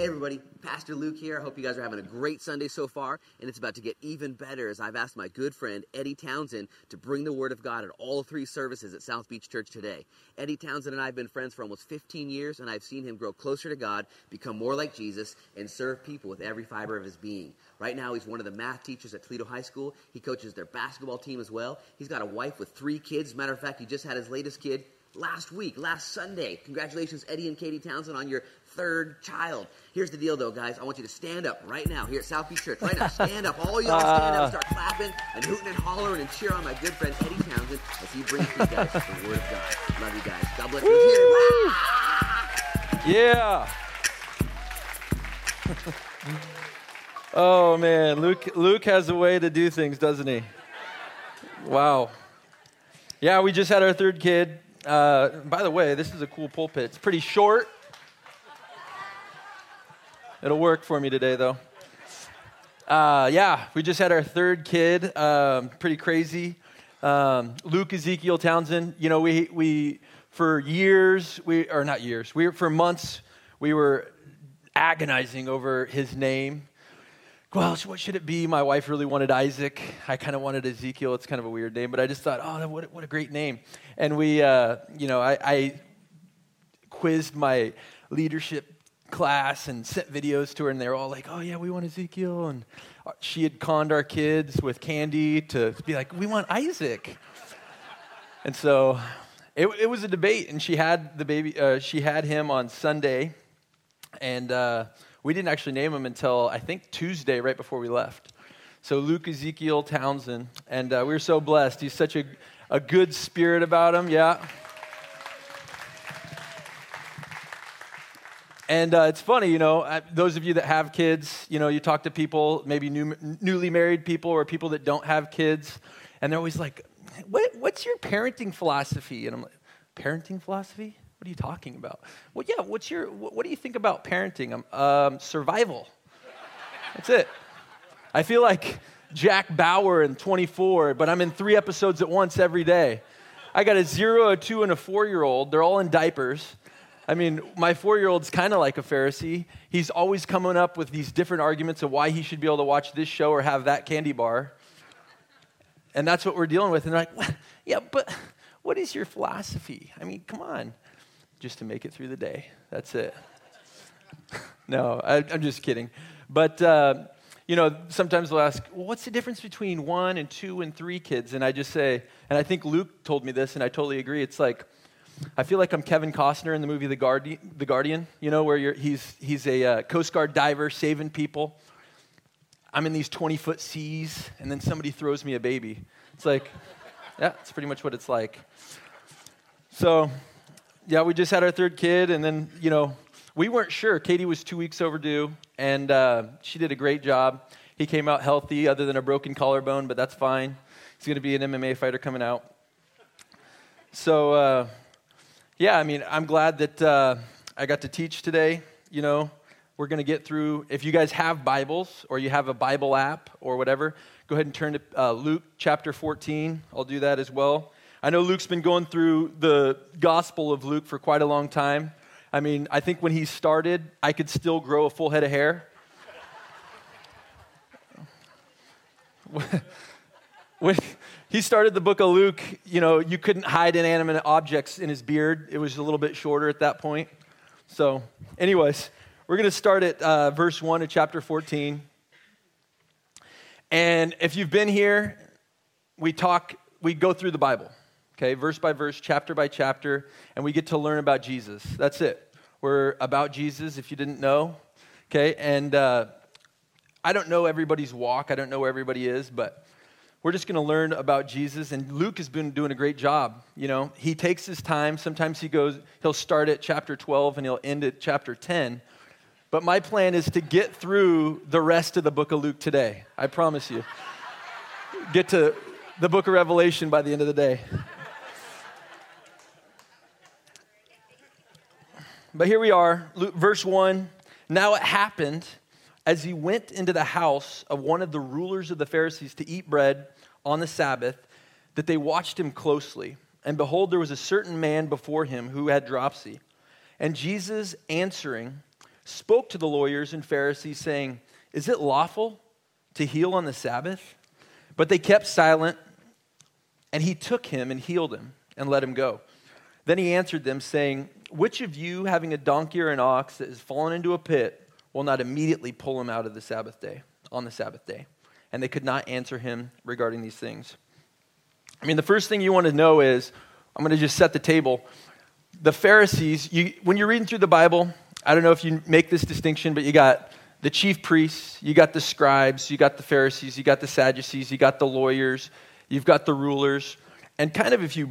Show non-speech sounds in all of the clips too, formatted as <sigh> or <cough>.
Hey, everybody, Pastor Luke here. I hope you guys are having a great Sunday so far, and it's about to get even better as I've asked my good friend Eddie Townsend to bring the Word of God at all three services at South Beach Church today. Eddie Townsend and I have been friends for almost 15 years, and I've seen him grow closer to God, become more like Jesus, and serve people with every fiber of his being. Right now, he's one of the math teachers at Toledo High School. He coaches their basketball team as well. He's got a wife with three kids. Matter of fact, he just had his latest kid last week, last Sunday. Congratulations, Eddie and Katie Townsend, on your third child. Here's the deal, though, guys. I want you to stand up right now here at South Beach Church. Right now, stand up. All y'all stand up, start clapping and hooting and hollering and cheer on my good friend Eddie Townsend as he brings you guys the Word of God. Love you guys. God bless you. Yeah. <laughs> oh man, Luke Luke has a way to do things, doesn't he? Wow. Yeah, we just had our third kid. Uh, by the way, this is a cool pulpit. It's pretty short. It'll work for me today, though. Uh, yeah, we just had our third kid. Um, pretty crazy. Um, Luke Ezekiel Townsend. You know, we we for years we or not years. We for months we were agonizing over his name. Well, what should it be? My wife really wanted Isaac. I kind of wanted Ezekiel. It's kind of a weird name, but I just thought, oh, what, what a great name. And we, uh, you know, I, I quizzed my leadership class and sent videos to her, and they were all like, "Oh yeah, we want Ezekiel." And she had conned our kids with candy to be like, "We want Isaac." and so it, it, was a debate, and she had the baby. Uh, she had him on Sunday, and uh, we didn't actually name him until I think Tuesday, right before we left. So Luke Ezekiel Townsend, and uh, we were so blessed. He's such a a good spirit about him. Yeah. And uh, it's funny, you know, those of you that have kids, you know, you talk to people, maybe new, newly married people or people that don't have kids, and they're always like, what, what's your parenting philosophy? And I'm like, parenting philosophy? What are you talking about? Well, yeah, what's your, what, what do you think about parenting? Um, survival. That's it. I feel like Jack Bauer in 24, but I'm in three episodes at once every day. I got a zero, a two, and a four year old. They're all in diapers. I mean, my four year old's kind of like a Pharisee. He's always coming up with these different arguments of why he should be able to watch this show or have that candy bar. And that's what we're dealing with. And they're like, yeah, but what is your philosophy? I mean, come on. Just to make it through the day. That's it. <laughs> no, I, am just kidding. But, uh, you know, sometimes they'll ask, well, what's the difference between one and two and three kids? And I just say, and I think Luke told me this, and I totally agree. It's like, I feel like I'm Kevin Costner in the movie The Guardian, the Guardian you know, where he's, he's a uh, Coast Guard diver saving people. I'm in these 20 foot seas, and then somebody throws me a baby. It's like, yeah, it's pretty much what it's like. So, yeah, we just had our third kid, and then, you know, we weren't sure. Katie was two weeks overdue, and uh, she did a great job. He came out healthy, other than a broken collarbone, but that's fine. He's going to be an MMA fighter coming out. So, uh, yeah, I mean, I'm glad that uh, I got to teach today. You know, we're going to get through. If you guys have Bibles or you have a Bible app or whatever, go ahead and turn to uh, Luke chapter 14. I'll do that as well. I know Luke's been going through the Gospel of Luke for quite a long time. I mean, I think when he started, I could still grow a full head of hair. <laughs> when, he started the book of Luke, you know, you couldn't hide inanimate objects in his beard. It was a little bit shorter at that point. So, anyways, we're going to start at uh, verse 1 of chapter 14. And if you've been here, we talk, we go through the Bible, okay, verse by verse, chapter by chapter, and we get to learn about Jesus. That's it. We're about Jesus, if you didn't know, okay? And uh, I don't know everybody's walk, I don't know where everybody is, but we're just going to learn about Jesus. And Luke has been doing a great job. You know, he takes his time. Sometimes he goes, he'll start at chapter 12 and he'll end at chapter 10. But my plan is to get through the rest of the book of Luke today. I promise you. get to the book of Revelation by the end of the day. But here we are, Luke, verse 1. Now it happened as he went into the house of one of the rulers of the Pharisees to eat bread on the Sabbath, that they watched him closely. And behold, there was a certain man before him who had dropsy. And Jesus, answering, spoke to the lawyers and Pharisees, saying, Is it lawful to heal on the Sabbath? But they kept silent, and he took him and healed him and let him go. Then he answered them, saying, Which of you, having a donkey or an ox that has fallen into a pit, will not immediately pull him out of the Sabbath day, on the Sabbath day? And they could not answer him regarding these things. I mean, the first thing you want to know is I'm going to just set the table. The Pharisees, you, when you're reading through the Bible, I don't know if you make this distinction, but you got the chief priests, you got the scribes, you got the Pharisees, you got the Sadducees, you got the lawyers, you've got the rulers. And kind of if you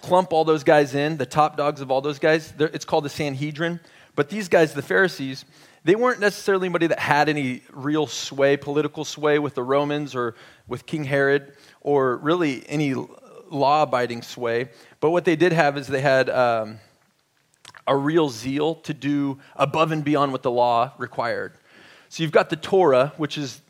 clump all those guys in, the top dogs of all those guys, it's called the Sanhedrin. But these guys, the Pharisees, they weren't necessarily anybody that had any real sway, political sway with the Romans or with King Herod or really any law abiding sway. But what they did have is they had um, a real zeal to do above and beyond what the law required. So you've got the Torah, which is,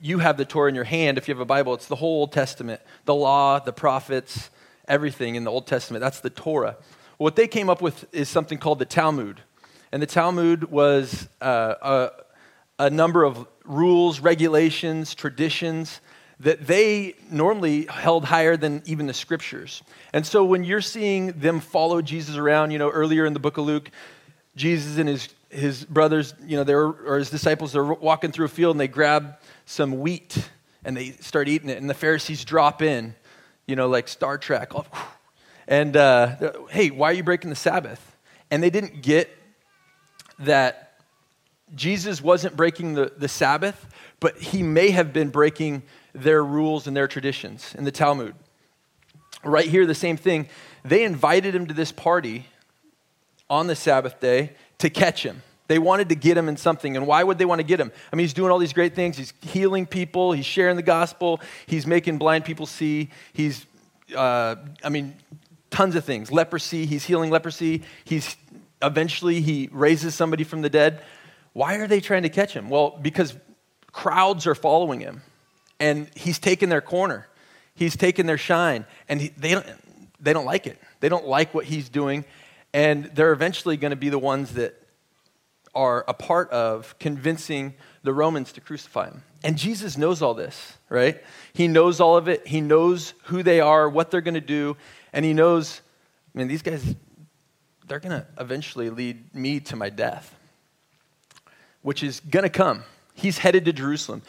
you have the Torah in your hand. If you have a Bible, it's the whole Old Testament the law, the prophets, everything in the Old Testament. That's the Torah. What they came up with is something called the Talmud. And the Talmud was uh, a, a number of rules, regulations, traditions that they normally held higher than even the scriptures. And so when you're seeing them follow Jesus around, you know, earlier in the book of Luke, Jesus and his, his brothers, you know, they're, or his disciples, they're walking through a field and they grab some wheat and they start eating it. And the Pharisees drop in, you know, like Star Trek. And, uh, hey, why are you breaking the Sabbath? And they didn't get that Jesus wasn't breaking the, the Sabbath, but he may have been breaking their rules and their traditions in the Talmud. Right here, the same thing. They invited him to this party on the Sabbath day to catch him. They wanted to get him in something. And why would they want to get him? I mean, he's doing all these great things. He's healing people, he's sharing the gospel, he's making blind people see. He's, uh, I mean, tons of things. Leprosy, he's healing leprosy. He's eventually he raises somebody from the dead. Why are they trying to catch him? Well, because crowds are following him and he's taken their corner. He's taken their shine, and he, they, don't, they don't like it. They don't like what he's doing, and they're eventually going to be the ones that are a part of convincing the Romans to crucify him. And Jesus knows all this, right? He knows all of it. He knows who they are, what they're going to do, and he knows, I mean, these guys, they're going to eventually lead me to my death, which is going to come. He's headed to Jerusalem.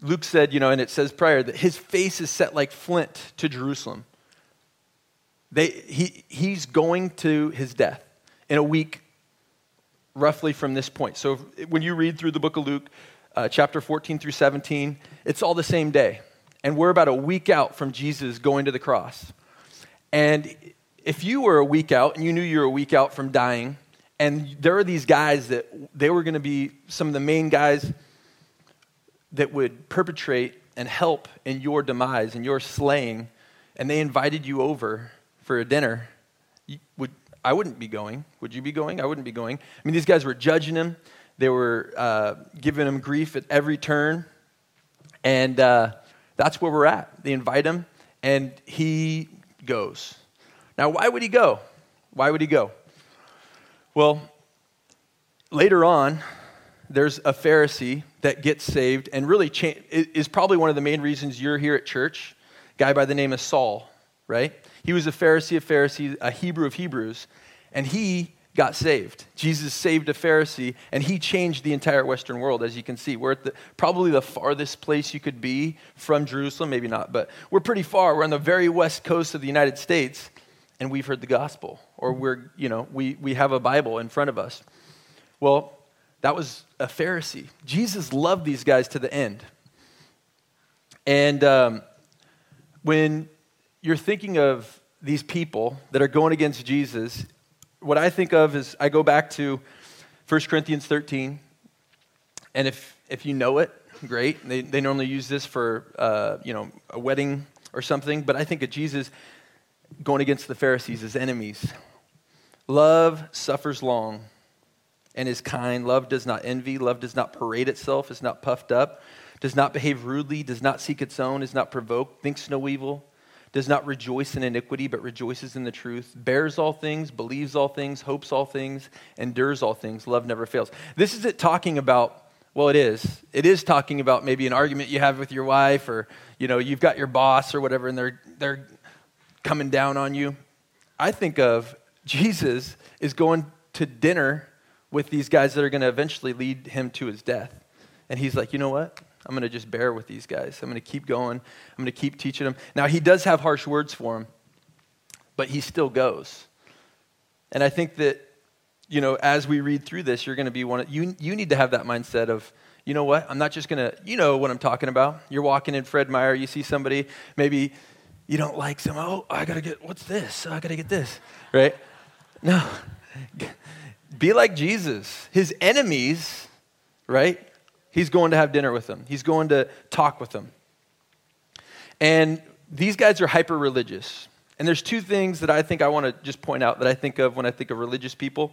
Luke said, you know, and it says prior that his face is set like flint to Jerusalem. They, he, he's going to his death in a week, roughly from this point. So when you read through the book of Luke, uh, chapter 14 through 17, it's all the same day. And we're about a week out from Jesus going to the cross. And if you were a week out and you knew you were a week out from dying, and there are these guys that they were going to be some of the main guys that would perpetrate and help in your demise and your slaying, and they invited you over for a dinner, would, I wouldn't be going. Would you be going? I wouldn't be going. I mean, these guys were judging him, they were uh, giving him grief at every turn, and uh, that's where we're at. They invite him, and he goes. Now, why would he go? Why would he go? Well, later on, there's a Pharisee that gets saved and really cha- is probably one of the main reasons you're here at church. guy by the name of Saul, right? He was a Pharisee of Pharisees, a Hebrew of Hebrews, and he got saved. Jesus saved a Pharisee, and he changed the entire Western world, as you can see. We're at the, probably the farthest place you could be from Jerusalem, maybe not, but we're pretty far. We're on the very west coast of the United States, and we've heard the gospel, or we're, you know, we, we have a Bible in front of us. Well, that was a Pharisee. Jesus loved these guys to the end. And um, when you're thinking of these people that are going against Jesus, what I think of is I go back to 1 Corinthians 13. And if, if you know it, great. They, they normally use this for uh, you know, a wedding or something. But I think of Jesus going against the Pharisees as enemies. Love suffers long and is kind. Love does not envy. Love does not parade itself, is not puffed up, does not behave rudely, does not seek its own, is not provoked, thinks no evil, does not rejoice in iniquity, but rejoices in the truth, bears all things, believes all things, hopes all things, endures all things. Love never fails. This is it talking about, well, it is. It is talking about maybe an argument you have with your wife, or, you know, you've got your boss or whatever, and they're, they're coming down on you. I think of Jesus is going to dinner with these guys that are going to eventually lead him to his death. And he's like, you know what? I'm going to just bear with these guys. I'm going to keep going. I'm going to keep teaching them. Now, he does have harsh words for them, but he still goes. And I think that, you know, as we read through this, you're going to be one of, you, you need to have that mindset of, you know what? I'm not just going to, you know what I'm talking about. You're walking in Fred Meyer, you see somebody, maybe you don't like some, oh, I got to get, what's this? I got to get this, right? No. Be like Jesus. His enemies, right? He's going to have dinner with them, he's going to talk with them. And these guys are hyper religious. And there's two things that I think I want to just point out that I think of when I think of religious people.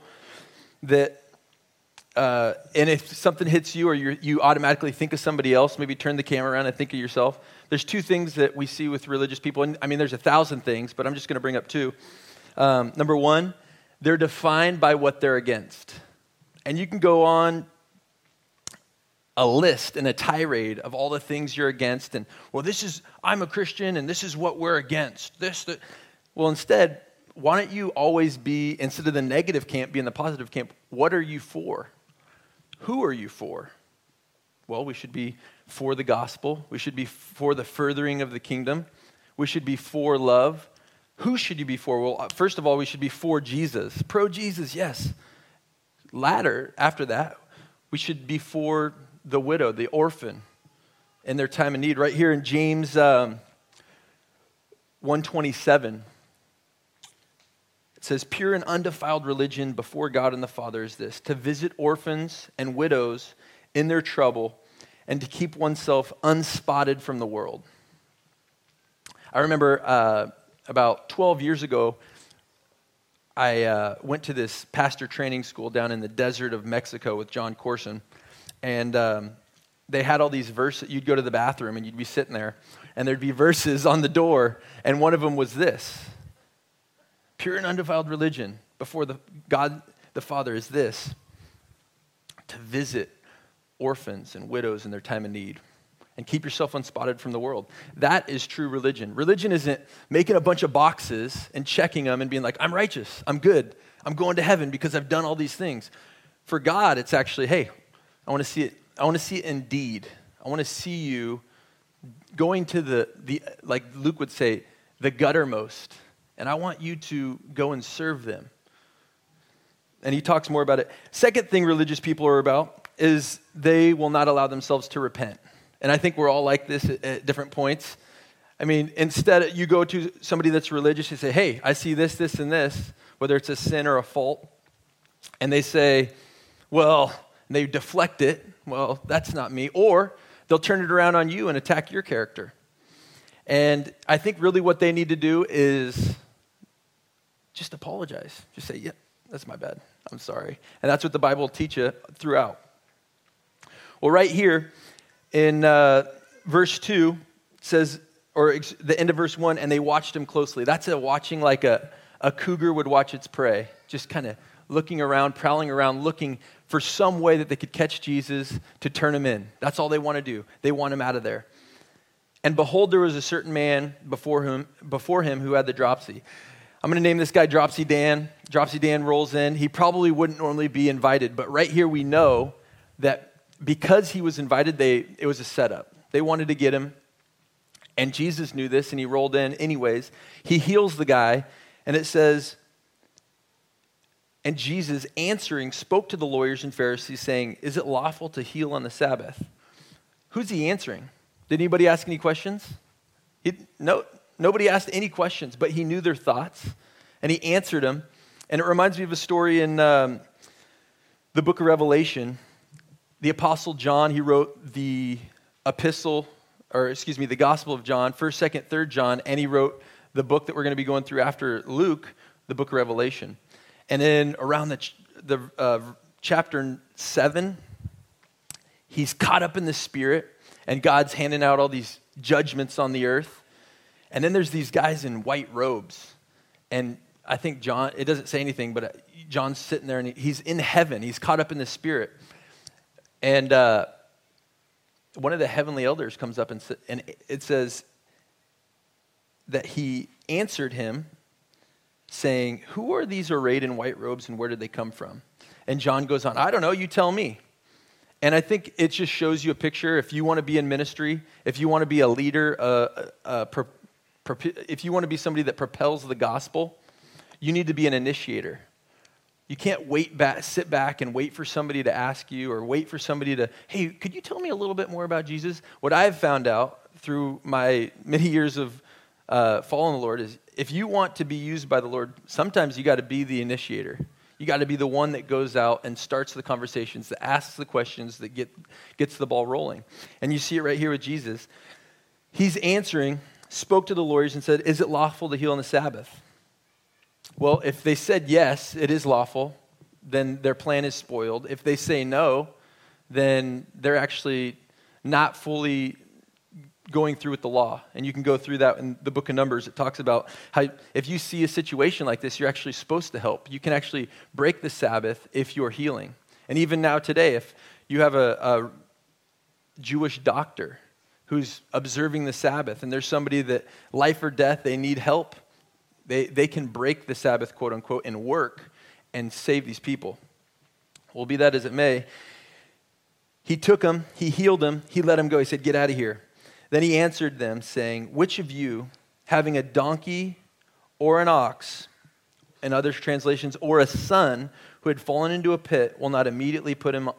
That, uh, and if something hits you or you automatically think of somebody else, maybe turn the camera around and think of yourself. There's two things that we see with religious people. And I mean, there's a thousand things, but I'm just going to bring up two. Um, number one, they're defined by what they're against. And you can go on a list and a tirade of all the things you're against and well this is i'm a christian and this is what we're against this that. well instead why don't you always be instead of the negative camp be in the positive camp what are you for who are you for? Well we should be for the gospel. We should be for the furthering of the kingdom. We should be for love. Who should you be for? Well first of all we should be for jesus. Pro jesus yes. Latter after that we should be for the widow, the orphan, in their time of need. Right here in James um, 127, it says, Pure and undefiled religion before God and the Father is this to visit orphans and widows in their trouble and to keep oneself unspotted from the world. I remember uh, about 12 years ago, I uh, went to this pastor training school down in the desert of Mexico with Jon Courson, and um, they had all these verses. You'd go to the bathroom and you'd be sitting there, and there'd be verses on the door, and one of them was this Pure and undefiled religion before the God the Father is this to visit orphans and widows in their time of need and keep yourself unspotted from the world. That is true religion. Religion isn't making a bunch of boxes and checking them and being like, I'm righteous, I'm good, I'm going to heaven because I've done all these things. For God, it's actually, hey, I want to see it. I want to see it in deed. I want to see you going to the, the, like Luke would say, the guttermost. And I want you to go and serve them. And he talks more about it. Second thing religious people are about is they will not allow themselves to repent. And I think we're all like this at, at different points. I mean, instead, you go to somebody that's religious, you say, hey, I see this, this, and this, whether it's a sin or a fault. And they say, well, and they deflect it. Well, that's not me. Or they'll turn it around on you and attack your character. And I think really what they need to do is just apologize. Just say, yeah, that's my bad. I'm sorry. And that's what the Bible will teach you throughout. Well, right here in uh, verse 2 says, or ex- the end of verse 1, and they watched him closely. That's a watching like a, a cougar would watch its prey, just kind of looking around, prowling around, looking for some way that they could catch Jesus to turn him in. That's all they want to do. They want him out of there. And behold, there was a certain man before him, before him who had the dropsy. I'm going to name this guy Dropsy Dan. Dropsy Dan rolls in. He probably wouldn't normally be invited, but right here we know that because he was invited, they, it was a setup. They wanted to get him. And Jesus knew this, and he rolled in anyways. He heals the guy, and it says, and Jesus, answering, spoke to the lawyers and Pharisees, saying, Is it lawful to heal on the Sabbath? Who's he answering? Did anybody ask any questions? He, no, nobody asked any questions, but he knew their thoughts and he answered them. And it reminds me of a story in um, the book of Revelation. The Apostle John, he wrote the epistle, or excuse me, the Gospel of John, 1st, 2nd, 3rd John, and he wrote the book that we're going to be going through after Luke, the book of Revelation. And then around the, the uh, chapter 7, he's caught up in the spirit, and God's handing out all these judgments on the earth. And then there's these guys in white robes. And I think John, it doesn't say anything, but uh, John's sitting there and he's in heaven. He's caught up in the spirit. And uh, one of the heavenly elders comes up and, and it says that he answered him, saying, Who are these arrayed in white robes and where did they come from? And John goes on, I don't know, you tell me. And I think it just shows you a picture. If you want to be in ministry, if you want to be a leader, uh, pro, pro, if you want to be somebody that propels the gospel, you need to be an initiator. You can't wait back, sit back and wait for somebody to ask you or wait for somebody to, hey, could you tell me a little bit more about Jesus? What I've found out through my many years of uh, following the Lord is if you want to be used by the Lord, sometimes you got to be the initiator. You got to be the one that goes out and starts the conversations, that asks the questions, that get, gets the ball rolling. And you see it right here with Jesus. He's answering, spoke to the lawyers and said, Is it lawful to heal on the Sabbath? Well, if they said yes, it is lawful, then their plan is spoiled. If they say no, then they're actually not fully going through with the law. And you can go through that in the book of Numbers. It talks about how if you see a situation like this, you're actually supposed to help. You can actually break the Sabbath if you're healing. And even now, today, if you have a, a Jewish doctor who's observing the Sabbath and there's somebody that life or death, they need help they, they can break the Sabbath, quote unquote, and work and save these people. Well, be that as it may, he took them, he healed them, he let them go. He said, Get out of here. Then he answered them, saying, Which of you, having a donkey or an ox, in other translations, or a son who had fallen into a pit, will not immediately put him,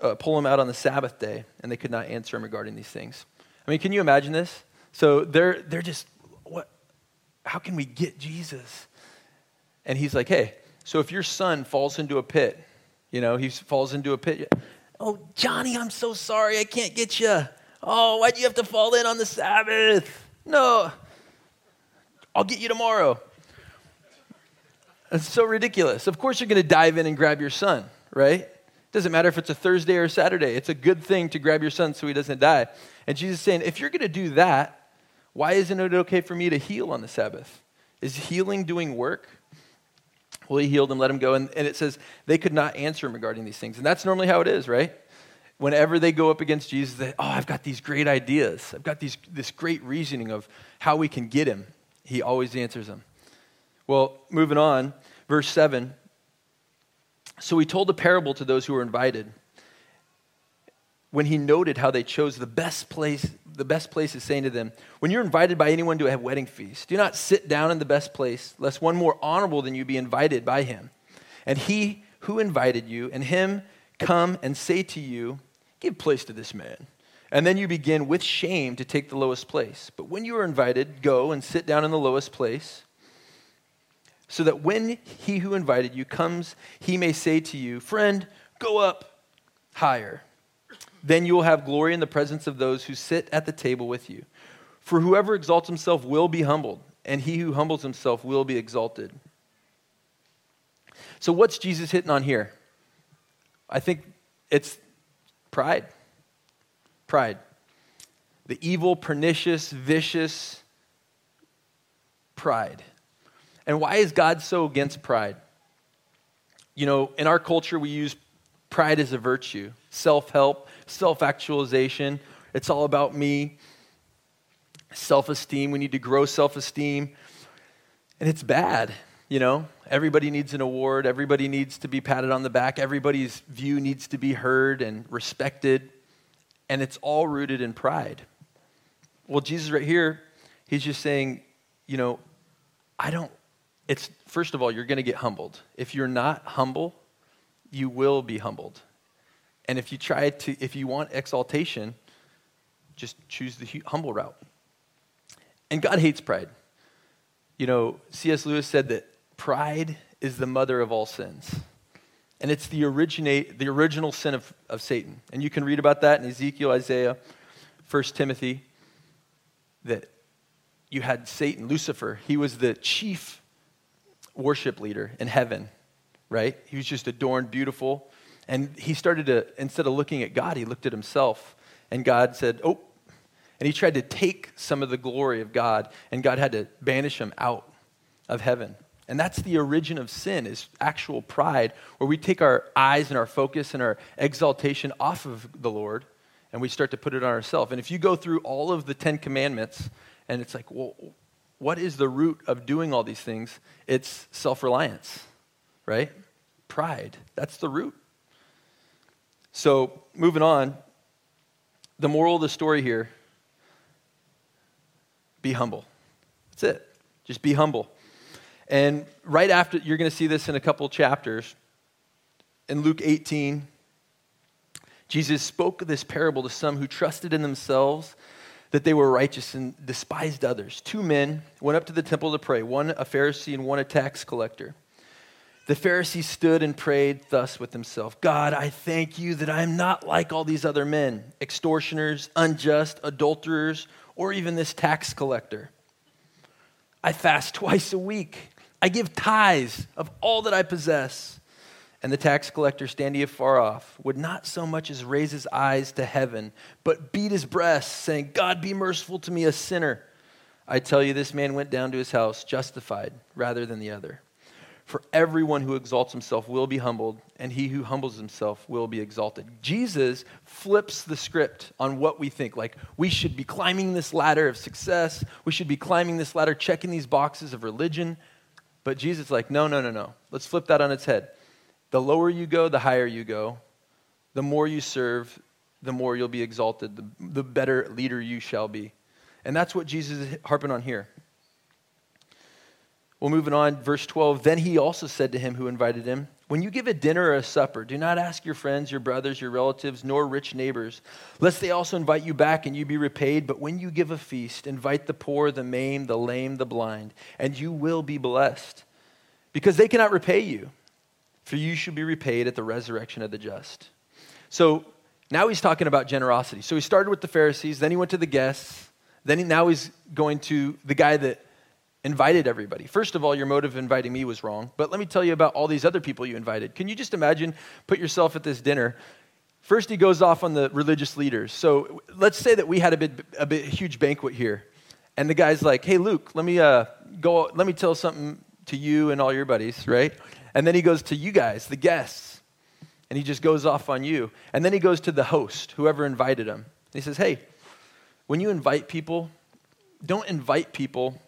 uh, pull him out on the Sabbath day? And they could not answer him regarding these things. I mean, can you imagine this? So they're, they're just, what, how can we get Jesus? And he's like, hey, so if your son falls into a pit, you know, he falls into a pit. Oh, Johnny, I'm so sorry. I can't get you. Oh, why'd you have to fall in on the Sabbath? No, I'll get you tomorrow. It's so ridiculous. Of course, you're going to dive in and grab your son, right? Doesn't matter if it's a Thursday or a Saturday. It's a good thing to grab your son so he doesn't die. And Jesus is saying, if you're going to do that, why isn't it okay for me to heal on the Sabbath? Is healing doing work? Well, he healed them, let him go. And, and it says they could not answer him regarding these things. And that's normally how it is, right? Whenever they go up against Jesus, they, oh, I've got these great ideas. I've got these, this great reasoning of how we can get him. He always answers them. Well, moving on, verse 7. So he told a parable to those who were invited when he noted how they chose the best place the best place is saying to them when you're invited by anyone to a wedding feast do not sit down in the best place lest one more honorable than you be invited by him. And he who invited you and him come and say to you give place to this man and then you begin with shame to take the lowest place. But when you are invited go and sit down in the lowest place so that when he who invited you comes he may say to you friend go up higher then you will have glory in the presence of those who sit at the table with you. For whoever exalts himself will be humbled, and he who humbles himself will be exalted. So, what's Jesus hitting on here? I think it's pride. Pride. The evil, pernicious, vicious pride. And why is God so against pride? You know, in our culture, we use pride as a virtue, self help, self actualization. It's all about me. Self esteem. We need to grow self esteem. And it's bad, you know? Everybody needs an award. Everybody needs to be patted on the back. Everybody's view needs to be heard and respected. And it's all rooted in pride. Well, Jesus, right here, he's just saying, you know, I don't, it's, first of all, you're going to get humbled. If you're not humble, you will be humbled. And if you try to, if you want exaltation, just choose the humble route. And God hates pride. You know, C.S. Lewis said that pride is the mother of all sins. And it's the, originate, the original sin of, of Satan. And you can read about that in Ezekiel, Isaiah, 1 Timothy, that you had Satan, Lucifer. He was the chief worship leader in heaven, right? He was just adorned, beautiful. And he started to, instead of looking at God, he looked at himself. And God said, Oh, And he tried to take some of the glory of God, and God had to banish him out of heaven. And that's the origin of sin, is actual pride, where we take our eyes and our focus and our exaltation off of the Lord, and we start to put it on ourselves. And if you go through all of the Ten Commandments, and it's like, well, what is the root of doing all these things? It's self reliance, right? Pride. That's the root. So, moving on, the moral of the story here be humble. That's it. Just be humble. And right after, you're going to see this in a couple chapters. In Luke 18, Jesus spoke this parable to some who trusted in themselves that they were righteous and despised others. Two men went up to the temple to pray, one a Pharisee and one a tax collector. The Pharisee stood and prayed thus with himself God, I thank you that I am not like all these other men, extortioners, unjust, adulterers, or even this tax collector. I fast twice a week. I give tithes of all that I possess. And the tax collector, standing afar off, would not so much as raise his eyes to heaven, but beat his breast, saying, God, be merciful to me, a sinner. I tell you, this man went down to his house justified rather than the other. For everyone who exalts himself will be humbled, and he who humbles himself will be exalted. Jesus flips the script on what we think. Like, we should be climbing this ladder of success, we should be climbing this ladder, checking these boxes of religion. But Jesus like, no, no, no, no. Let's flip that on its head. The lower you go, the higher you go. The more you serve, the more you'll be exalted, the, the better leader you shall be. And that's what Jesus is harping on here. Well, moving on, verse 12. Then he also said to him who invited him, When you give a dinner or a supper, do not ask your friends, your brothers, your relatives, nor rich neighbors, lest they also invite you back and you be repaid. But when you give a feast, invite the poor, the maimed, the lame, the blind, and you will be blessed, because they cannot repay you for you should be repaid at the resurrection of the just. So now he's talking about generosity. So he started with the Pharisees, then he went to the guests, then he, now he's going to the guy that invited everybody. First of all, your motive of inviting me was wrong, but let me tell you about all these other people you invited. Can you just imagine, put yourself at this dinner? First, he goes off on the religious leaders. So let's say that we had a bit, a bit a huge banquet here, and the guy's like, "Hey, Luke, let me uh, go. Let me tell something to you and all your buddies, right?" And then he goes to you guys, the guests, and he just goes off on you. And then he goes to the host, whoever invited him. He says, Hey, when you invite people, don't invite people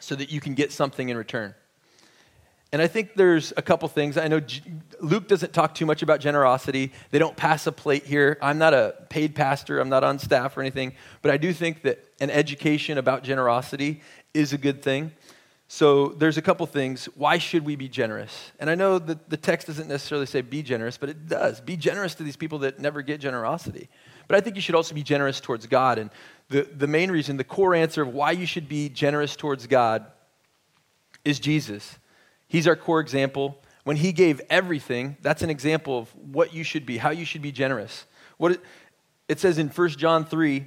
so that you can get something in return. And I think there's a couple things. I know Luke doesn't talk too much about generosity. They don't pass a plate here. I'm not a paid pastor, I'm not on staff or anything, but I do think that an education about generosity is a good thing. So there's a couple things. Why should we be generous? And I know that the text doesn't necessarily say be generous, but it does. Be generous to these people that never get generosity. But I think you should also be generous towards God. And the, the main reason, the core answer of why you should be generous towards God is Jesus. He's our core example. When he gave everything, that's an example of what you should be, how you should be generous. What it, it says in 1 John 3,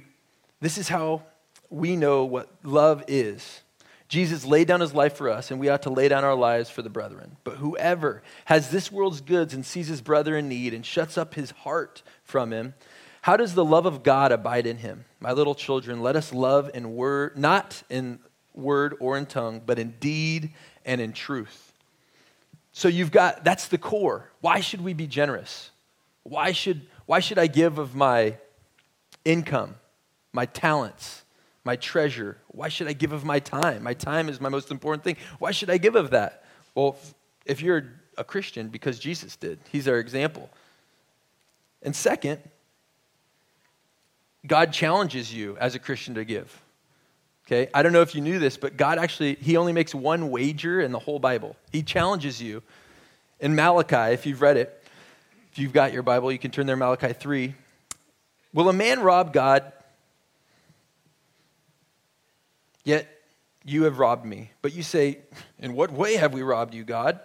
this is how we know what love is. Jesus laid down his life for us, and we ought to lay down our lives for the brethren. But whoever has this world's goods and sees his brother in need and shuts up his heart from him, how does the love of God abide in him? My little children, let us love in word, not in word or in tongue, but in deed and in truth. So you've got that's the core. Why should we be generous? Why should why should I give of my income, my talents? My treasure. Why should I give of my time? My time is my most important thing. Why should I give of that? Well, if you're a Christian, because Jesus did, He's our example. And second, God challenges you as a Christian to give. Okay? I don't know if you knew this, but God actually, He only makes one wager in the whole Bible. He challenges you. In Malachi, if you've read it, if you've got your Bible, you can turn there, Malachi 3. Will a man rob God? Yet you have robbed me. But you say, In what way have we robbed you, God?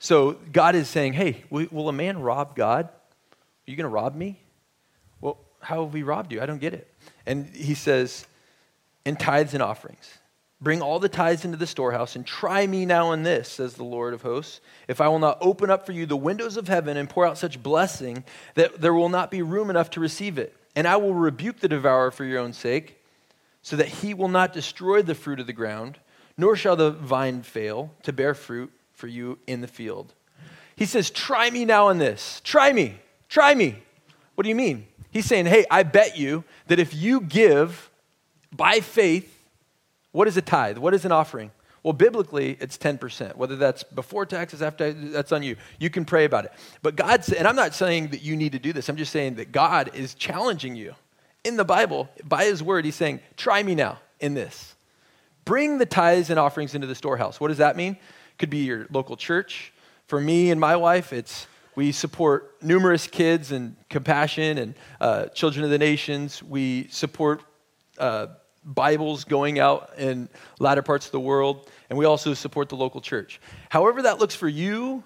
So God is saying, Hey, will a man rob God? Are you going to rob me? Well, how have we robbed you? I don't get it. And he says, In tithes and offerings. Bring all the tithes into the storehouse and try me now in this, says the Lord of hosts, if I will not open up for you the windows of heaven and pour out such blessing that there will not be room enough to receive it. and I will rebuke the devourer for your own sake, so that he will not destroy the fruit of the ground, nor shall the vine fail to bear fruit for you in the field. He says, Try me now in this. Try me. Try me. What do you mean? He's saying, Hey, I bet you that if you give by faith, what is a tithe? What is an offering? Well, biblically, it's 10%. Whether that's before taxes, after, that's on you. You can pray about it. But God, and I'm not saying that you need to do this, I'm just saying that God is challenging you. In the Bible, by His word, He's saying, try me now in this. Bring the tithes and offerings into the storehouse. What does that mean? Could be your local church. For me and my wife, it's we support numerous kids and compassion and uh, children of the nations. We support uh, Bibles going out in latter parts of the world, and we also support the local church. However, that looks for you,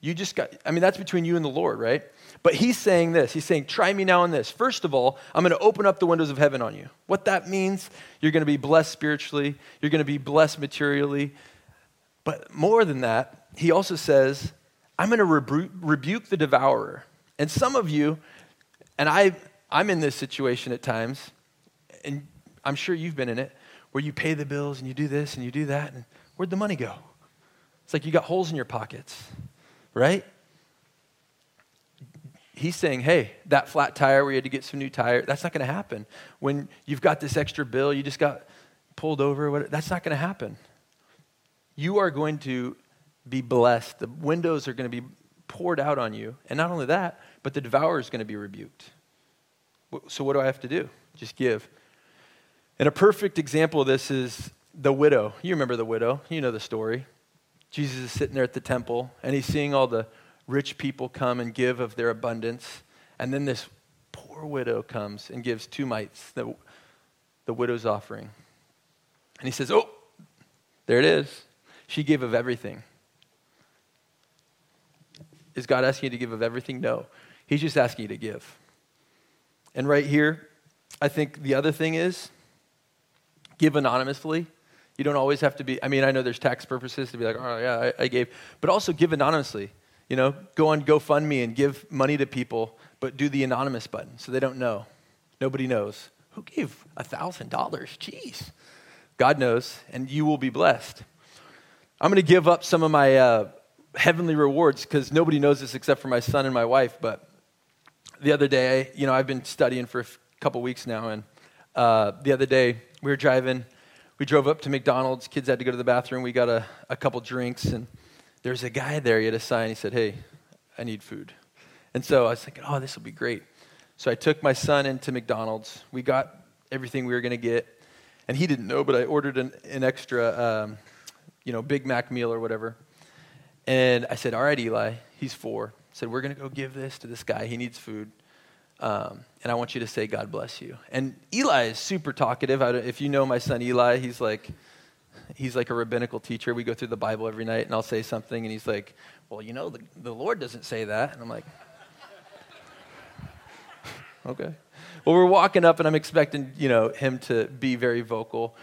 you just got, I mean, that's between you and the Lord, right? But he's saying this. He's saying, try me now in this. First of all, I'm going to open up the windows of heaven on you. What that means, you're going to be blessed spiritually, you're going to be blessed materially. But more than that, he also says, I'm going to rebu- rebuke the devourer. And some of you, and I, I'm in this situation at times, and I'm sure you've been in it, where you pay the bills and you do this and you do that, and where'd the money go? It's like you got holes in your pockets, right? He's saying, hey, that flat tire where you had to get some new tire, that's not going to happen. When you've got this extra bill, you just got pulled over, that's not going to happen. You are going to be blessed. The windows are going to be poured out on you. And not only that, but the devourer is going to be rebuked. So, what do I have to do? Just give. And a perfect example of this is the widow. You remember the widow, you know the story. Jesus is sitting there at the temple and he's seeing all the rich people come and give of their abundance. And then this poor widow comes and gives two mites, the, the widow's offering. And he says, Oh, there it is. She gave of everything. Is God asking you to give of everything? No. He's just asking you to give. And right here, I think the other thing is give anonymously. You don't always have to be, I mean, I know there's tax purposes to be like, oh, yeah, I, I gave, but also give anonymously. You know, go on GoFundMe and give money to people, but do the anonymous button so they don't know. Nobody knows. Who gave $1,000? Jeez. God knows, and you will be blessed. I'm going to give up some of my uh, heavenly rewards because nobody knows this except for my son and my wife. But the other day, you know, I've been studying for a couple weeks now, and uh, the other day we were driving. We drove up to McDonald's. Kids had to go to the bathroom. We got a, a couple drinks, and there's a guy there. He had a sign. He said, Hey, I need food. And so I was thinking, Oh, this will be great. So I took my son into McDonald's. We got everything we were going to get. And he didn't know, but I ordered an, an extra, um, you know, Big Mac meal or whatever. And I said, All right, Eli, he's four. I said, We're going to go give this to this guy. He needs food. Um, and I want you to say, God bless you. And Eli is super talkative. if you know my son Eli, he's like, he's like a rabbinical teacher. We go through the Bible every night, and I'll say something, and he's like, Well, you know, the, the Lord doesn't say that. And I'm like, <laughs> Okay. Well, we're walking up, and I'm expecting, you know, him to be very vocal.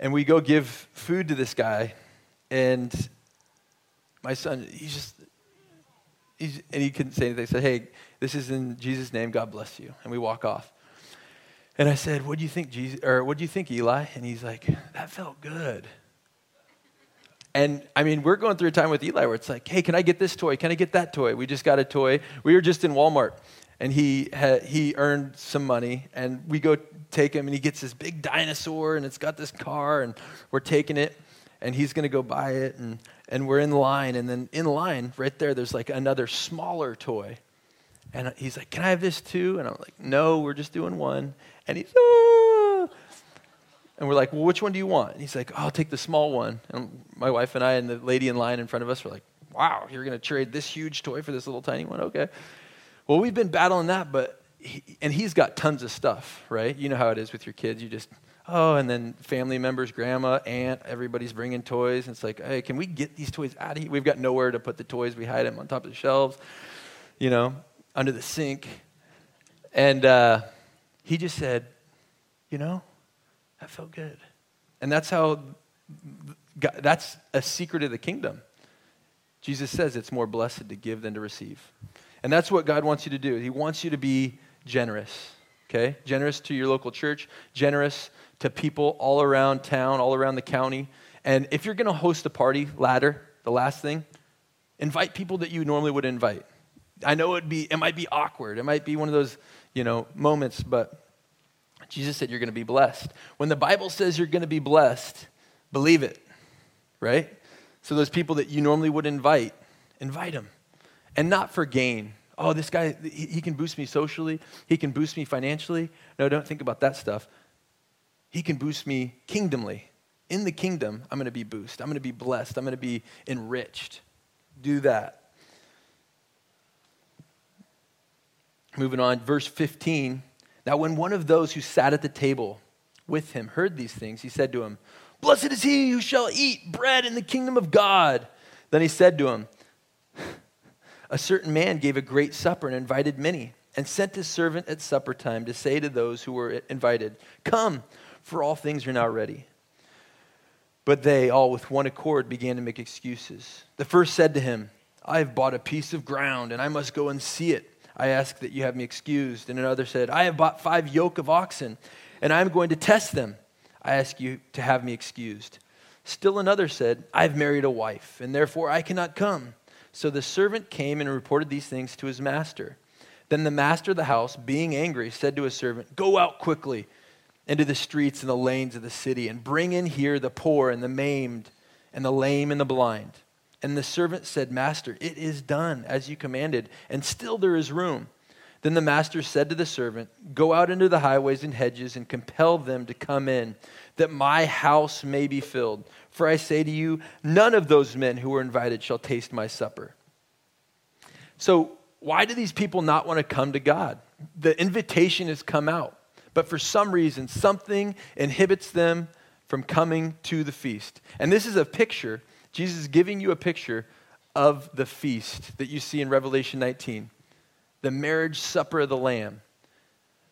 And we go give food to this guy, and my son, he's just, he's, and he couldn't say anything. I said, Hey, this is in Jesus' name. God bless you. And we walk off. And I said, What do you think, Jesus? Or what do you think, Eli? And he's like, That felt good. And I mean, we're going through a time with Eli where it's like, hey, can I get this toy? Can I get that toy? We just got a toy. We were just in Walmart and he, had, he earned some money and we go take him and he gets this big dinosaur and it's got this car and we're taking it and he's going to go buy it and, and we're in line and then in line right there there's like another smaller toy and he's like, Can I have this too? And I'm like, No, we're just doing one. And he's, ah. And we're like, Well, which one do you want? And he's like, oh, I'll take the small one. And my wife and I and the lady in line in front of us were like, Wow, you're going to trade this huge toy for this little tiny one? Okay. Well, we've been battling that, but, he, and he's got tons of stuff, right? You know how it is with your kids. You just, oh, and then family members, grandma, aunt, everybody's bringing toys. And it's like, hey, can we get these toys out of here? We've got nowhere to put the toys. We hide them on top of the shelves, you know under the sink. And uh, he just said, You know, that felt good. And that's how, God, that's a secret of the kingdom. Jesus says it's more blessed to give than to receive. And that's what God wants you to do. He wants you to be generous. okay? Generous to your local church, generous to people all around town, all around the county. And if you're going to host a party, ladder, the last thing, invite people that you normally would invite. I know it'd be, it might be awkward. It might be one of those, you know, moments, but Jesus said you're going to be blessed. When the Bible says you're going to be blessed, believe it, right? So those people that you normally would invite, invite them. And not for gain. Oh, this guy, he can boost me socially. He can boost me financially. No, don't think about that stuff. He can boost me kingdomly. In the kingdom, I'm going to be boosted. I'm going to be blessed. I'm going to be enriched. Do that. Moving on, verse 15. Now, when one of those who sat at the table with him heard these things, he said to him, Blessed is he who shall eat bread in the kingdom of God. Then he said to him, A certain man gave a great supper and invited many, and sent his servant at supper time to say to those who were invited, Come, for all things are now ready. But they, all with one accord, began to make excuses. The first said to him, I have bought a piece of ground, and I must go and see it. I ask that you have me excused. And another said, I have bought five yoke of oxen, and I am going to test them. I ask you to have me excused. Still another said, I have married a wife, and therefore I cannot come. So the servant came and reported these things to his master. Then the master of the house, being angry, said to his servant, Go out quickly into the streets and the lanes of the city, and bring in here the poor and the maimed, and the lame and the blind. And the servant said, Master, it is done as you commanded, and still there is room. Then the master said to the servant, Go out into the highways and hedges and compel them to come in, that my house may be filled. For I say to you, none of those men who were invited shall taste my supper. So, why do these people not want to come to God? The invitation has come out, but for some reason, something inhibits them from coming to the feast. And this is a picture Jesus is giving you a picture of the feast that you see in Revelation 19, the marriage supper of the Lamb.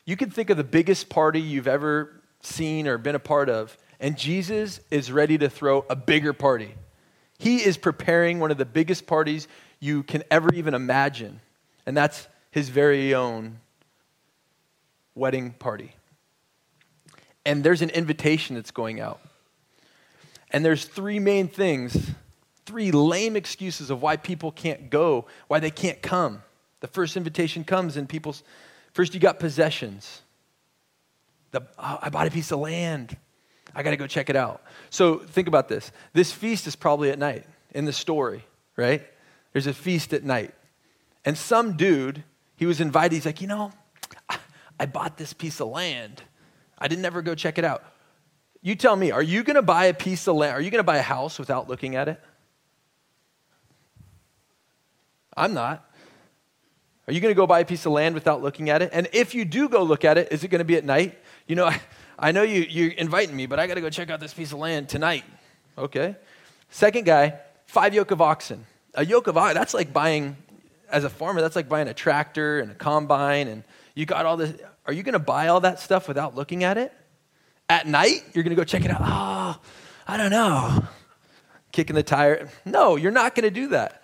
You can think of the biggest party you've ever seen or been a part of, and Jesus is ready to throw a bigger party. He is preparing one of the biggest parties you can ever even imagine, and that's his very own wedding party. And there's an invitation that's going out. And there's three main things, three lame excuses of why people can't go, why they can't come. The first invitation comes and people's first you got possessions. The, oh, I bought a piece of land. I got to go check it out. So think about this. This feast is probably at night in the story, right? There's a feast at night. And some dude, he was invited. He's like, you know, I bought this piece of land. I didn't ever go check it out. You tell me, are you going to buy a piece of land? Are you going to buy a house without looking at it? I'm not. Are you going to go buy a piece of land without looking at it? And if you do go look at it, is it going to be at night? You know, <laughs> I, I know you, you're inviting me, but I got to go check out this piece of land tonight. Okay. Second guy, five yoke of oxen. A yoke of oxen, that's like buying, as a farmer, that's like buying a tractor and a combine, and you got all this. Are you going to buy all that stuff without looking at it? At night, you're going to go check it out. Oh, I don't know. Kicking the tire. No, you're not going to do that.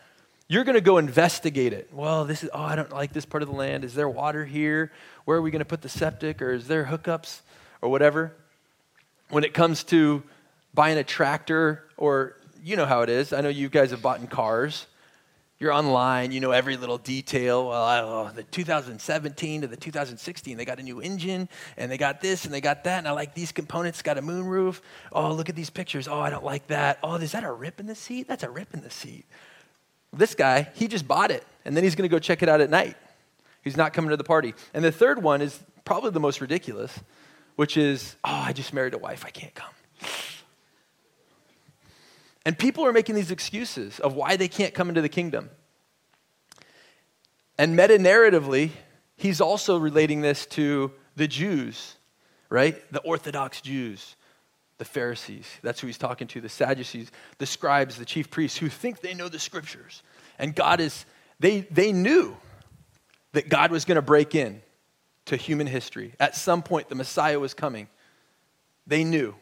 You're going to go investigate it. Well, this is, oh, I don't like this part of the land. Is there water here? Where are we going to put the septic? Or is there hookups or whatever? When it comes to buying a tractor, or you know how it is. I know you guys have bought in cars you're online, you know every little detail. Well, oh, the 2017 to the 2016, they got a new engine, and they got this, and they got that, and I like these components. Got a moonroof. Oh, look at these pictures. Oh, I don't like that. Oh, is that a rip in the seat? That's a rip in the seat. This guy, he just bought it, and then he's going to go check it out at night. He's not coming to the party. And the third one is probably the most ridiculous, which is, oh, I just married a wife. I can't come. And people are making these excuses of why they can't come into the kingdom. And meta narratively, he's also relating this to the Jews, right? The Orthodox Jews, the Pharisees. That's who he's talking to, the Sadducees, the scribes, the chief priests, who think they know the scriptures. And God is, they, they knew that God was going to break in to human history. At some point, the Messiah was coming. They knew.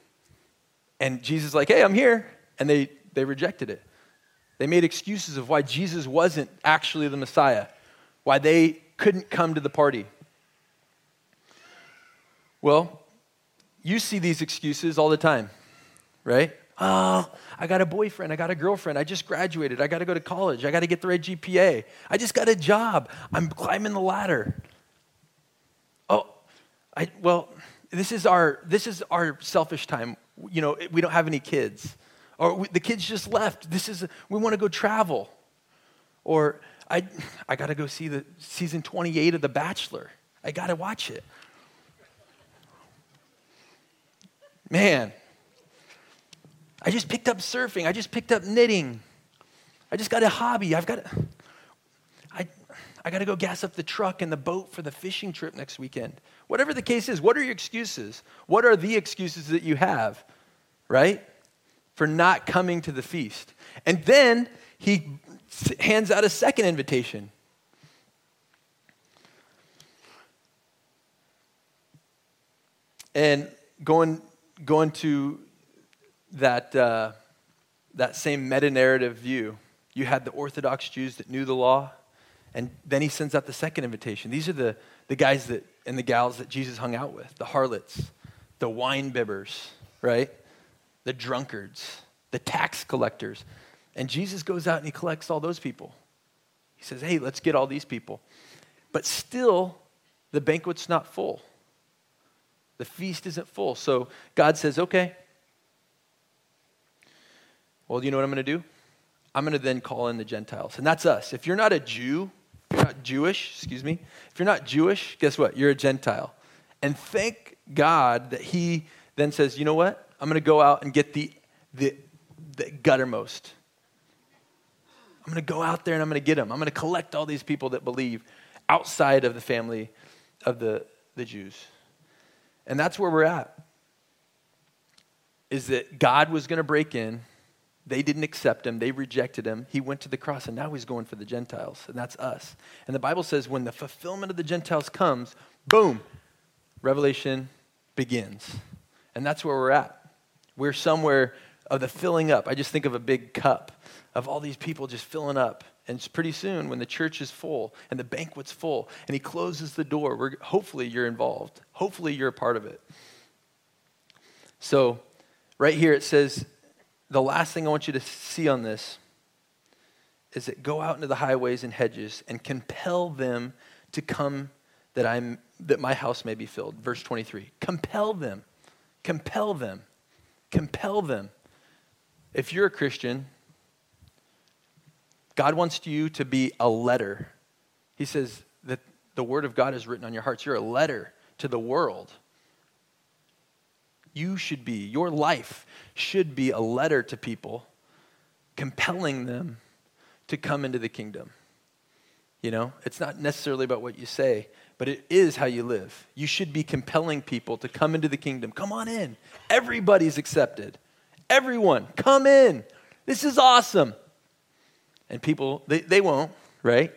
And Jesus is like, hey, I'm here and they, they rejected it. They made excuses of why Jesus wasn't actually the Messiah, why they couldn't come to the party. Well, you see these excuses all the time, right? Oh, I got a boyfriend. I got a girlfriend. I just graduated. I got to go to college. I got to get the right GPA. I just got a job. I'm climbing the ladder. Oh, I, well, this is our this is our selfish time. You know, we don't have any kids, or the kids just left. This is we want to go travel, or I I got to go see the season 28 of The Bachelor. I got to watch it. Man, I just picked up surfing. I just picked up knitting. I just got a hobby. I've got I I got to go gas up the truck and the boat for the fishing trip next weekend. Whatever the case is, what are your excuses? What are the excuses that you have, right? For not coming to the feast. And then he hands out a second invitation. And going, going to that, uh, that same meta narrative view, you had the Orthodox Jews that knew the law, and then he sends out the second invitation. These are the, the guys that and the gals that Jesus hung out with the harlots, the wine bibbers, right? The drunkards, the tax collectors. And Jesus goes out and he collects all those people. He says, hey, let's get all these people. But still, the banquet's not full. The feast isn't full. So God says, okay. Well, you know what I'm going to do? I'm going to then call in the Gentiles. And that's us. If you're not a Jew, you're not Jewish, excuse me, if you're not Jewish, guess what? You're a Gentile. And thank God that He then says, you know what? I'm going to go out and get the, the, the guttermost. I'm going to go out there and I'm going to get them. I'm going to collect all these people that believe outside of the family of the, the Jews. And that's where we're at. Is that God was going to break in they didn't accept him. They rejected him. He went to the cross, and now he's going for the Gentiles, and that's us. And the Bible says when the fulfillment of the Gentiles comes, boom, Revelation begins. And that's where we're at. We're somewhere of the filling up. I just think of a big cup of all these people just filling up. And it's pretty soon when the church is full and the banquet's full and he closes the door, we're, hopefully you're involved. Hopefully you're a part of it. So, right here it says, the last thing I want you to see on this is that go out into the highways and hedges and compel them to come that I'm that my house may be filled. Verse 23. Compel them. Compel them. Compel them. If you're a Christian, God wants you to be a letter. He says that the word of God is written on your hearts. You're a letter to the world you should be, your life should be a letter to people, compelling them to come into the kingdom. You know, it's not necessarily about what you say, but it is how you live. You should be compelling people to come into the kingdom. Come on in. Everybody's accepted. Everyone, come in. This is awesome. And people, they, they won't, right?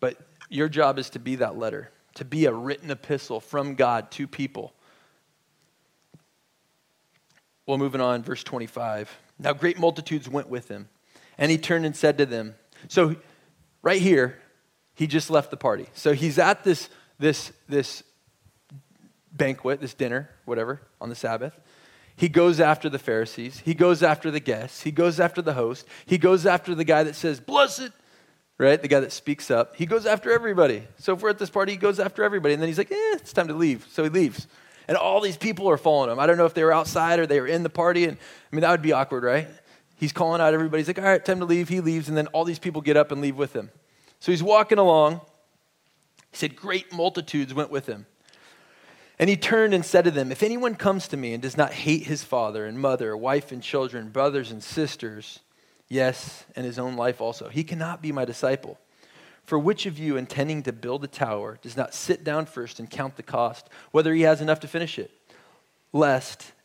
But your job is to be that letter, to be a written epistle from God to people well, moving on, verse 25. Now, great multitudes went with him, and he turned and said to them, So, right here, he just left the party. So, he's at this, this, this banquet, this dinner, whatever, on the Sabbath. He goes after the Pharisees. He goes after the guests. He goes after the host. He goes after the guy that says, Blessed, right? The guy that speaks up. He goes after everybody. So if we're at this party, he goes after everybody. And then he's like, eh, it's time to leave. So he leaves and all these people are following him. I don't know if they were outside or they were in the party. And I mean, that would be awkward, right? He's calling out everybody. He's like, all right, time to leave. He leaves, and then all these people get up and leave with him. So he's walking along. He said, Great multitudes went with him. And he turned and said to them, If anyone comes to me and does not hate his father and mother, wife and children, brothers and sisters, yes, and his own life also, he cannot be my disciple. For which of you, intending to build a tower, does not sit down first and count the cost, whether he has enough to finish it? Lest,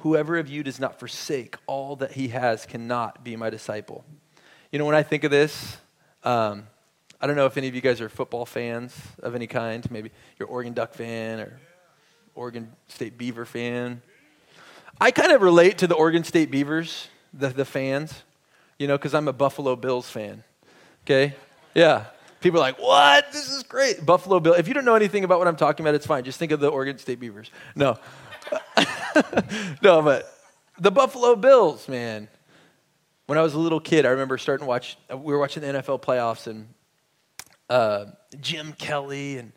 Whoever of you does not forsake all that he has cannot be my disciple. You know, when I think of this, um, I don't know if any of you guys are football fans of any kind. Maybe you're Oregon Duck fan or Oregon State Beaver fan. I kind of relate to the Oregon State Beavers, the, the fans, you know, because I'm a Buffalo Bills fan. Okay? Yeah. People are like, what? This is great. Buffalo Bill. If you don't know anything about what I'm talking about, it's fine. Just think of the Oregon State Beavers. No. <laughs> <laughs> no, but the Buffalo Bills, man. When I was a little kid, I remember starting to watch, we were watching the NFL playoffs, and uh, Jim Kelly and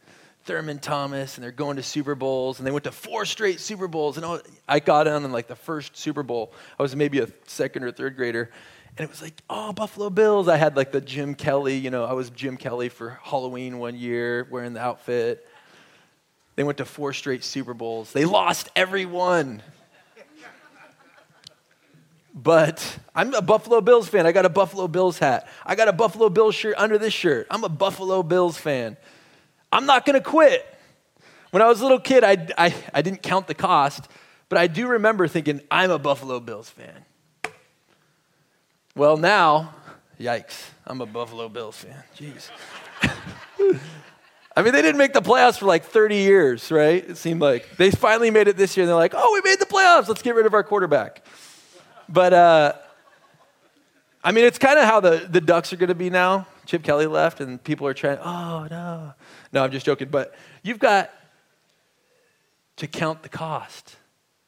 Thurman Thomas, and they're going to Super Bowls, and they went to four straight Super Bowls. And I got on in like the first Super Bowl. I was maybe a second or third grader, and it was like, oh, Buffalo Bills. I had like the Jim Kelly, you know, I was Jim Kelly for Halloween one year wearing the outfit. They went to four straight Super Bowls. They lost every one. But I'm a Buffalo Bills fan. I got a Buffalo Bills hat. I got a Buffalo Bills shirt under this shirt. I'm a Buffalo Bills fan. I'm not going to quit. When I was a little kid, I, I, I didn't count the cost, but I do remember thinking, I'm a Buffalo Bills fan. Well, now, yikes, I'm a Buffalo Bills fan. Jeez. <laughs> I mean, they didn't make the playoffs for like 30 years, right? It seemed like they finally made it this year. And they're like, oh, we made the playoffs. Let's get rid of our quarterback. But, uh, I mean, it's kind of how the, the Ducks are going to be now. Chip Kelly left, and people are trying, oh, no. No, I'm just joking. But you've got to count the cost.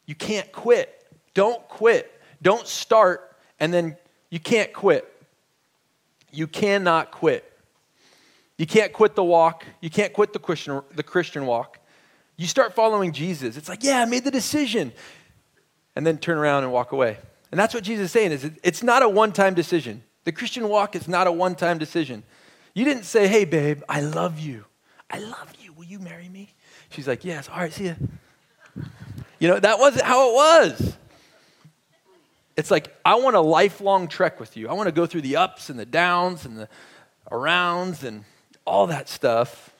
You can't quit. Don't quit. Don't start and then you can't quit. You cannot quit. You can't quit the walk. You can't quit the Christian, the Christian walk. You start following Jesus. It's like, yeah, I made the decision. And then turn around and walk away. And that's what Jesus is saying is it's not a one-time decision. The Christian walk is not a one-time decision. You didn't say, hey, babe, I love you. I love you. Will you marry me? She's like, yes. All right, see ya. You know, that wasn't how it was. It's like, I want a lifelong trek with you. I want to go through the ups and the downs and the arounds and all that stuff.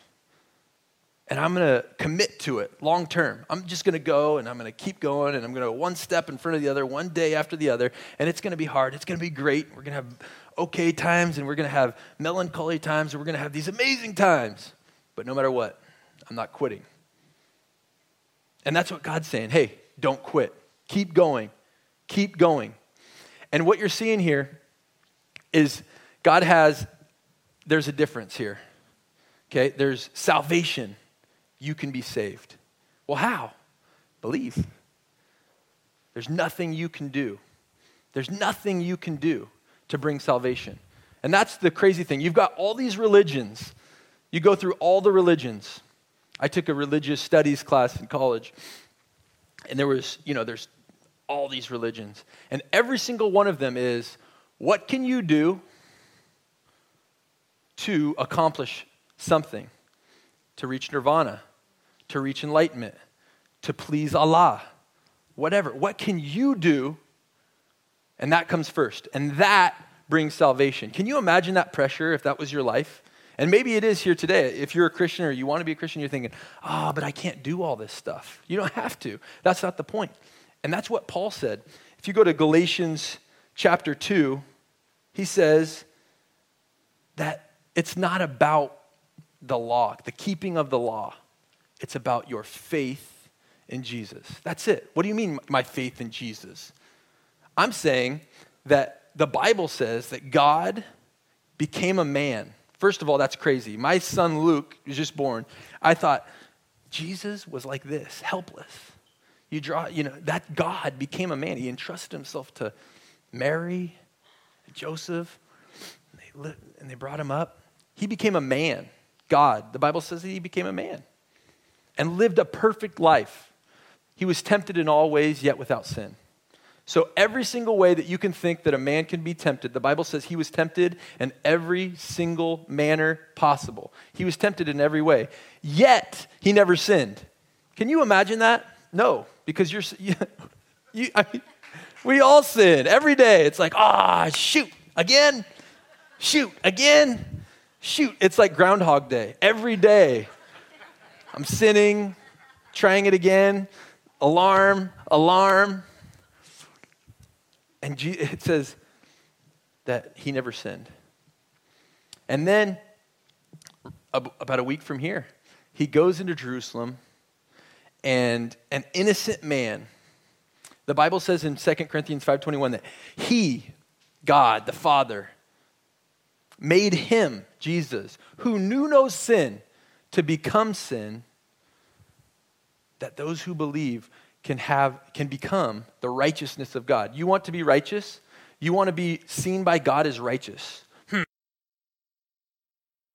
And I'm going to commit to it long term. I'm just going to go and I'm going to keep going and I'm going to go one step in front of the other, one day after the other. And it's going to be hard. It's going to be great. We're going to have okay times and we're going to have melancholy times and we're going to have these amazing times. But no matter what, I'm not quitting. And that's what God's saying. Hey, don't quit. Keep going. Keep going. And what you're seeing here is God has, there's a difference here. Okay, there's salvation. You can be saved. Well, how? Believe. There's nothing you can do. There's nothing you can do to bring salvation. And that's the crazy thing. You've got all these religions. You go through all the religions. I took a religious studies class in college. And there was, you know, there's all these religions. And every single one of them is what can you do to accomplish something? To reach nirvana, to reach enlightenment, to please Allah, whatever. What can you do? And that comes first. And that brings salvation. Can you imagine that pressure if that was your life? And maybe it is here today. If you're a Christian or you want to be a Christian, you're thinking, ah, oh, but I can't do all this stuff. You don't have to. That's not the point. And that's what Paul said. If you go to Galatians chapter 2, he says that it's not about the law, the keeping of the law. It's about your faith in Jesus. That's it. What do you mean, my faith in Jesus? I'm saying that the Bible says that God became a man. First of all, that's crazy. My son Luke was just born. I thought, Jesus was like this, helpless. You draw, you know, that God became a man. He entrusted himself to Mary, Joseph, and they, lived, and they brought him up. He became a man. God, the Bible says that he became a man and lived a perfect life. He was tempted in all ways, yet without sin. So, every single way that you can think that a man can be tempted, the Bible says he was tempted in every single manner possible. He was tempted in every way, yet he never sinned. Can you imagine that? No because you're, <laughs> you, I mean, we all sin every day. It's like, ah, shoot, again, shoot, again, shoot. It's like Groundhog Day. Every day, I'm sinning, trying it again, alarm, alarm, And it says that he never sinned. And then, about a week from here, he goes into Jerusalem, and an innocent man, the Bible says in 2 Corinthians 5.21 that he, God, the Father, made him, Jesus, who knew no sin, to become sin, that those who believe can have can become the righteousness of God. You want to be righteous? You want to be seen by God as righteous. Hmm.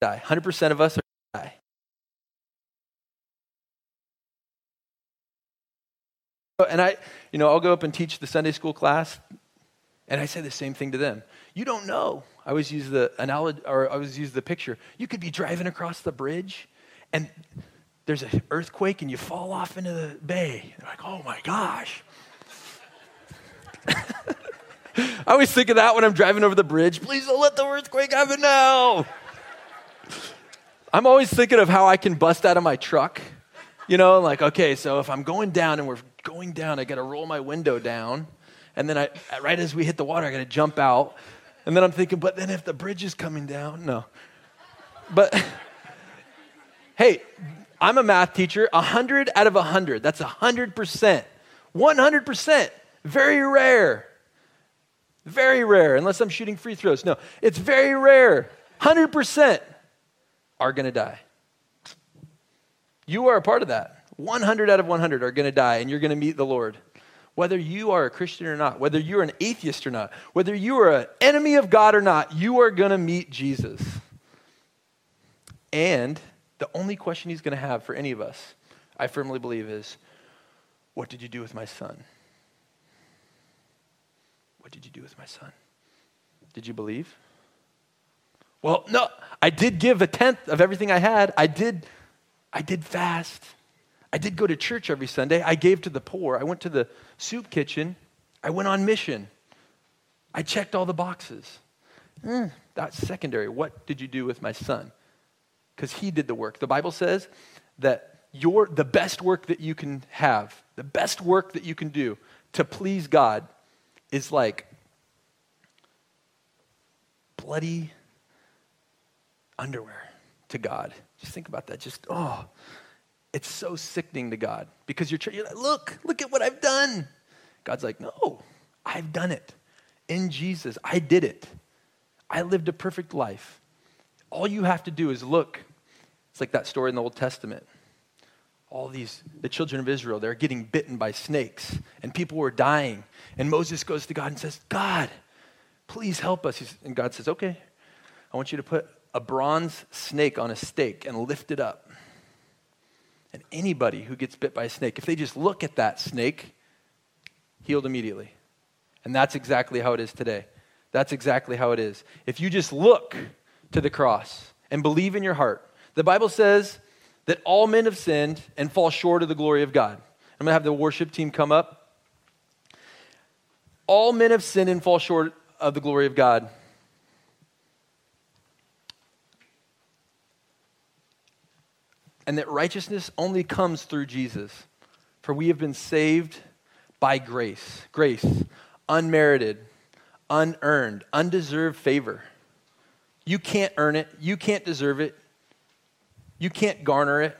Die. 100% of us are die. And I, you know, I'll go up and teach the Sunday school class, and I say the same thing to them. You don't know. I always use the analogy, or I always use the picture. You could be driving across the bridge, and there's an earthquake, and you fall off into the bay. You're like, oh my gosh. <laughs> I always think of that when I'm driving over the bridge. Please don't let the earthquake happen now. I'm always thinking of how I can bust out of my truck. You know, like, okay, so if I'm going down and we're going down, I got to roll my window down. And then I, right as we hit the water, I got to jump out. And then I'm thinking, but then if the bridge is coming down, no. But <laughs> hey, I'm a math teacher. 100 out of 100. That's 100%. 100%. Very rare. Very rare, unless I'm shooting free throws. No, it's very rare. 100% are going to die. You are a part of that. 100 out of 100 are going to die, and you're going to meet the Lord. Whether you are a Christian or not, whether you're an atheist or not, whether you are an enemy of God or not, you are going to meet Jesus. And the only question he's going to have for any of us, I firmly believe, is what did you do with my son? What did you do with my son? Did you believe? Well, no, I did give a tenth of everything I had. I did, I did fast. I did go to church every Sunday. I gave to the poor. I went to the soup kitchen. I went on mission. I checked all the boxes. Mm, that's secondary. What did you do with my son? Because he did the work. The Bible says that your, the best work that you can have, the best work that you can do to please God is like bloody underwear to God. Just think about that. Just, oh, it's so sickening to God because you're, you're like, look, look at what I've done. God's like, no, I've done it. In Jesus, I did it. I lived a perfect life. All you have to do is look. It's like that story in the Old Testament all these, the children of Israel, they're getting bitten by snakes and people were dying. And Moses goes to God and says, God, please help us. He's, and God says, okay, I want you to put a bronze snake on a stake and lift it up. And anybody who gets bit by a snake, if they just look at that snake, healed immediately. And that's exactly how it is today. That's exactly how it is. If you just look to the cross and believe in your heart, the Bible says that all men have sinned and fall short of the glory of God. I'm going to have the worship team come up. All men have sinned and fall short of the glory of God. And that righteousness only comes through Jesus. For we have been saved by grace. Grace, unmerited, unearned, undeserved favor. You can't earn it, you can't deserve it, you can't garner it.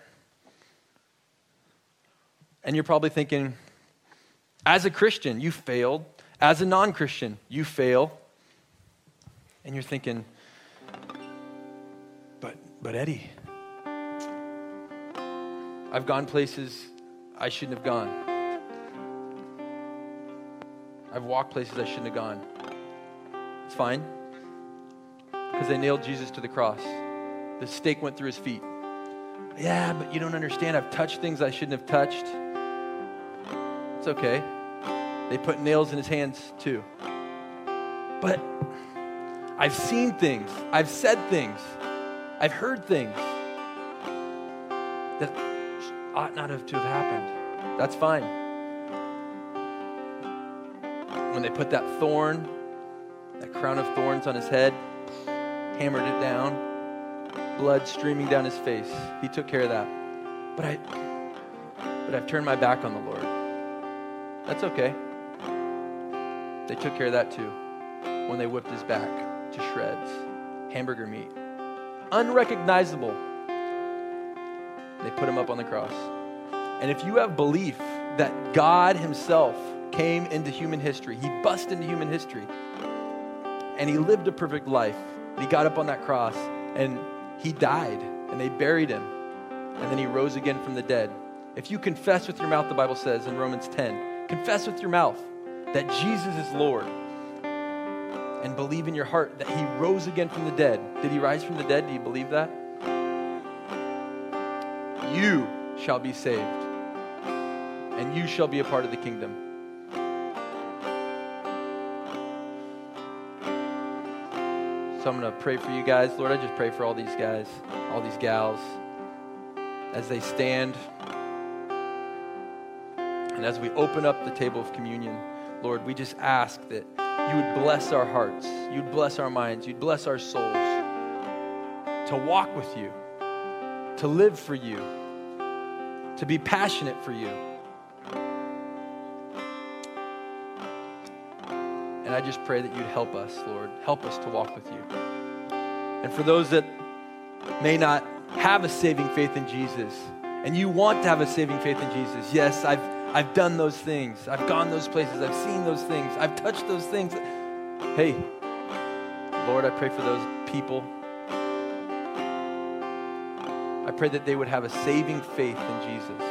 And you're probably thinking, as a Christian, you failed. As a non Christian, you fail. And you're thinking, but, but Eddie, I've gone places I shouldn't have gone. I've walked places I shouldn't have gone. It's fine. Because they nailed Jesus to the cross. The stake went through his feet. Yeah, but you don't understand. I've touched things I shouldn't have touched. It's okay. They put nails in his hands too. But I've seen things, I've said things, I've heard things that ought not have to have happened. That's fine. When they put that thorn, that crown of thorns on his head, hammered it down, blood streaming down his face. He took care of that. But I but I've turned my back on the Lord. That's okay. They took care of that too when they whipped his back to shreds, hamburger meat. Unrecognizable. They put him up on the cross. And if you have belief that God Himself came into human history, He bust into human history, and He lived a perfect life, and He got up on that cross, and He died, and they buried Him, and then He rose again from the dead. If you confess with your mouth, the Bible says in Romans 10, confess with your mouth that Jesus is Lord and believe in your heart that he rose again from the dead. Did he rise from the dead? Do you believe that? You shall be saved, and you shall be a part of the kingdom. So I'm going to pray for you guys. Lord, I just pray for all these guys, all these gals, as they stand and as we open up the table of communion. Lord, we just ask that you would bless our hearts, you'd bless our minds, you'd bless our souls to walk with you, to live for you, to be passionate for you. And I just pray that you'd help us, Lord. Help us to walk with you. And for those that may not have a saving faith in Jesus, and you want to have a saving faith in Jesus, yes, I've I've done those things. I've gone those places. I've seen those things. I've touched those things. Hey, Lord, I pray for those people. I pray that they would have a saving faith in Jesus.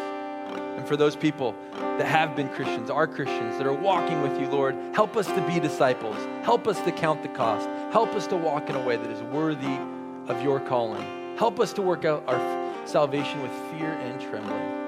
And for those people that have been Christians, are Christians, that are walking with you, Lord, help us to be disciples. Help us to count the cost. Help us to walk in a way that is worthy of your calling. Help us to work out our salvation with fear and trembling.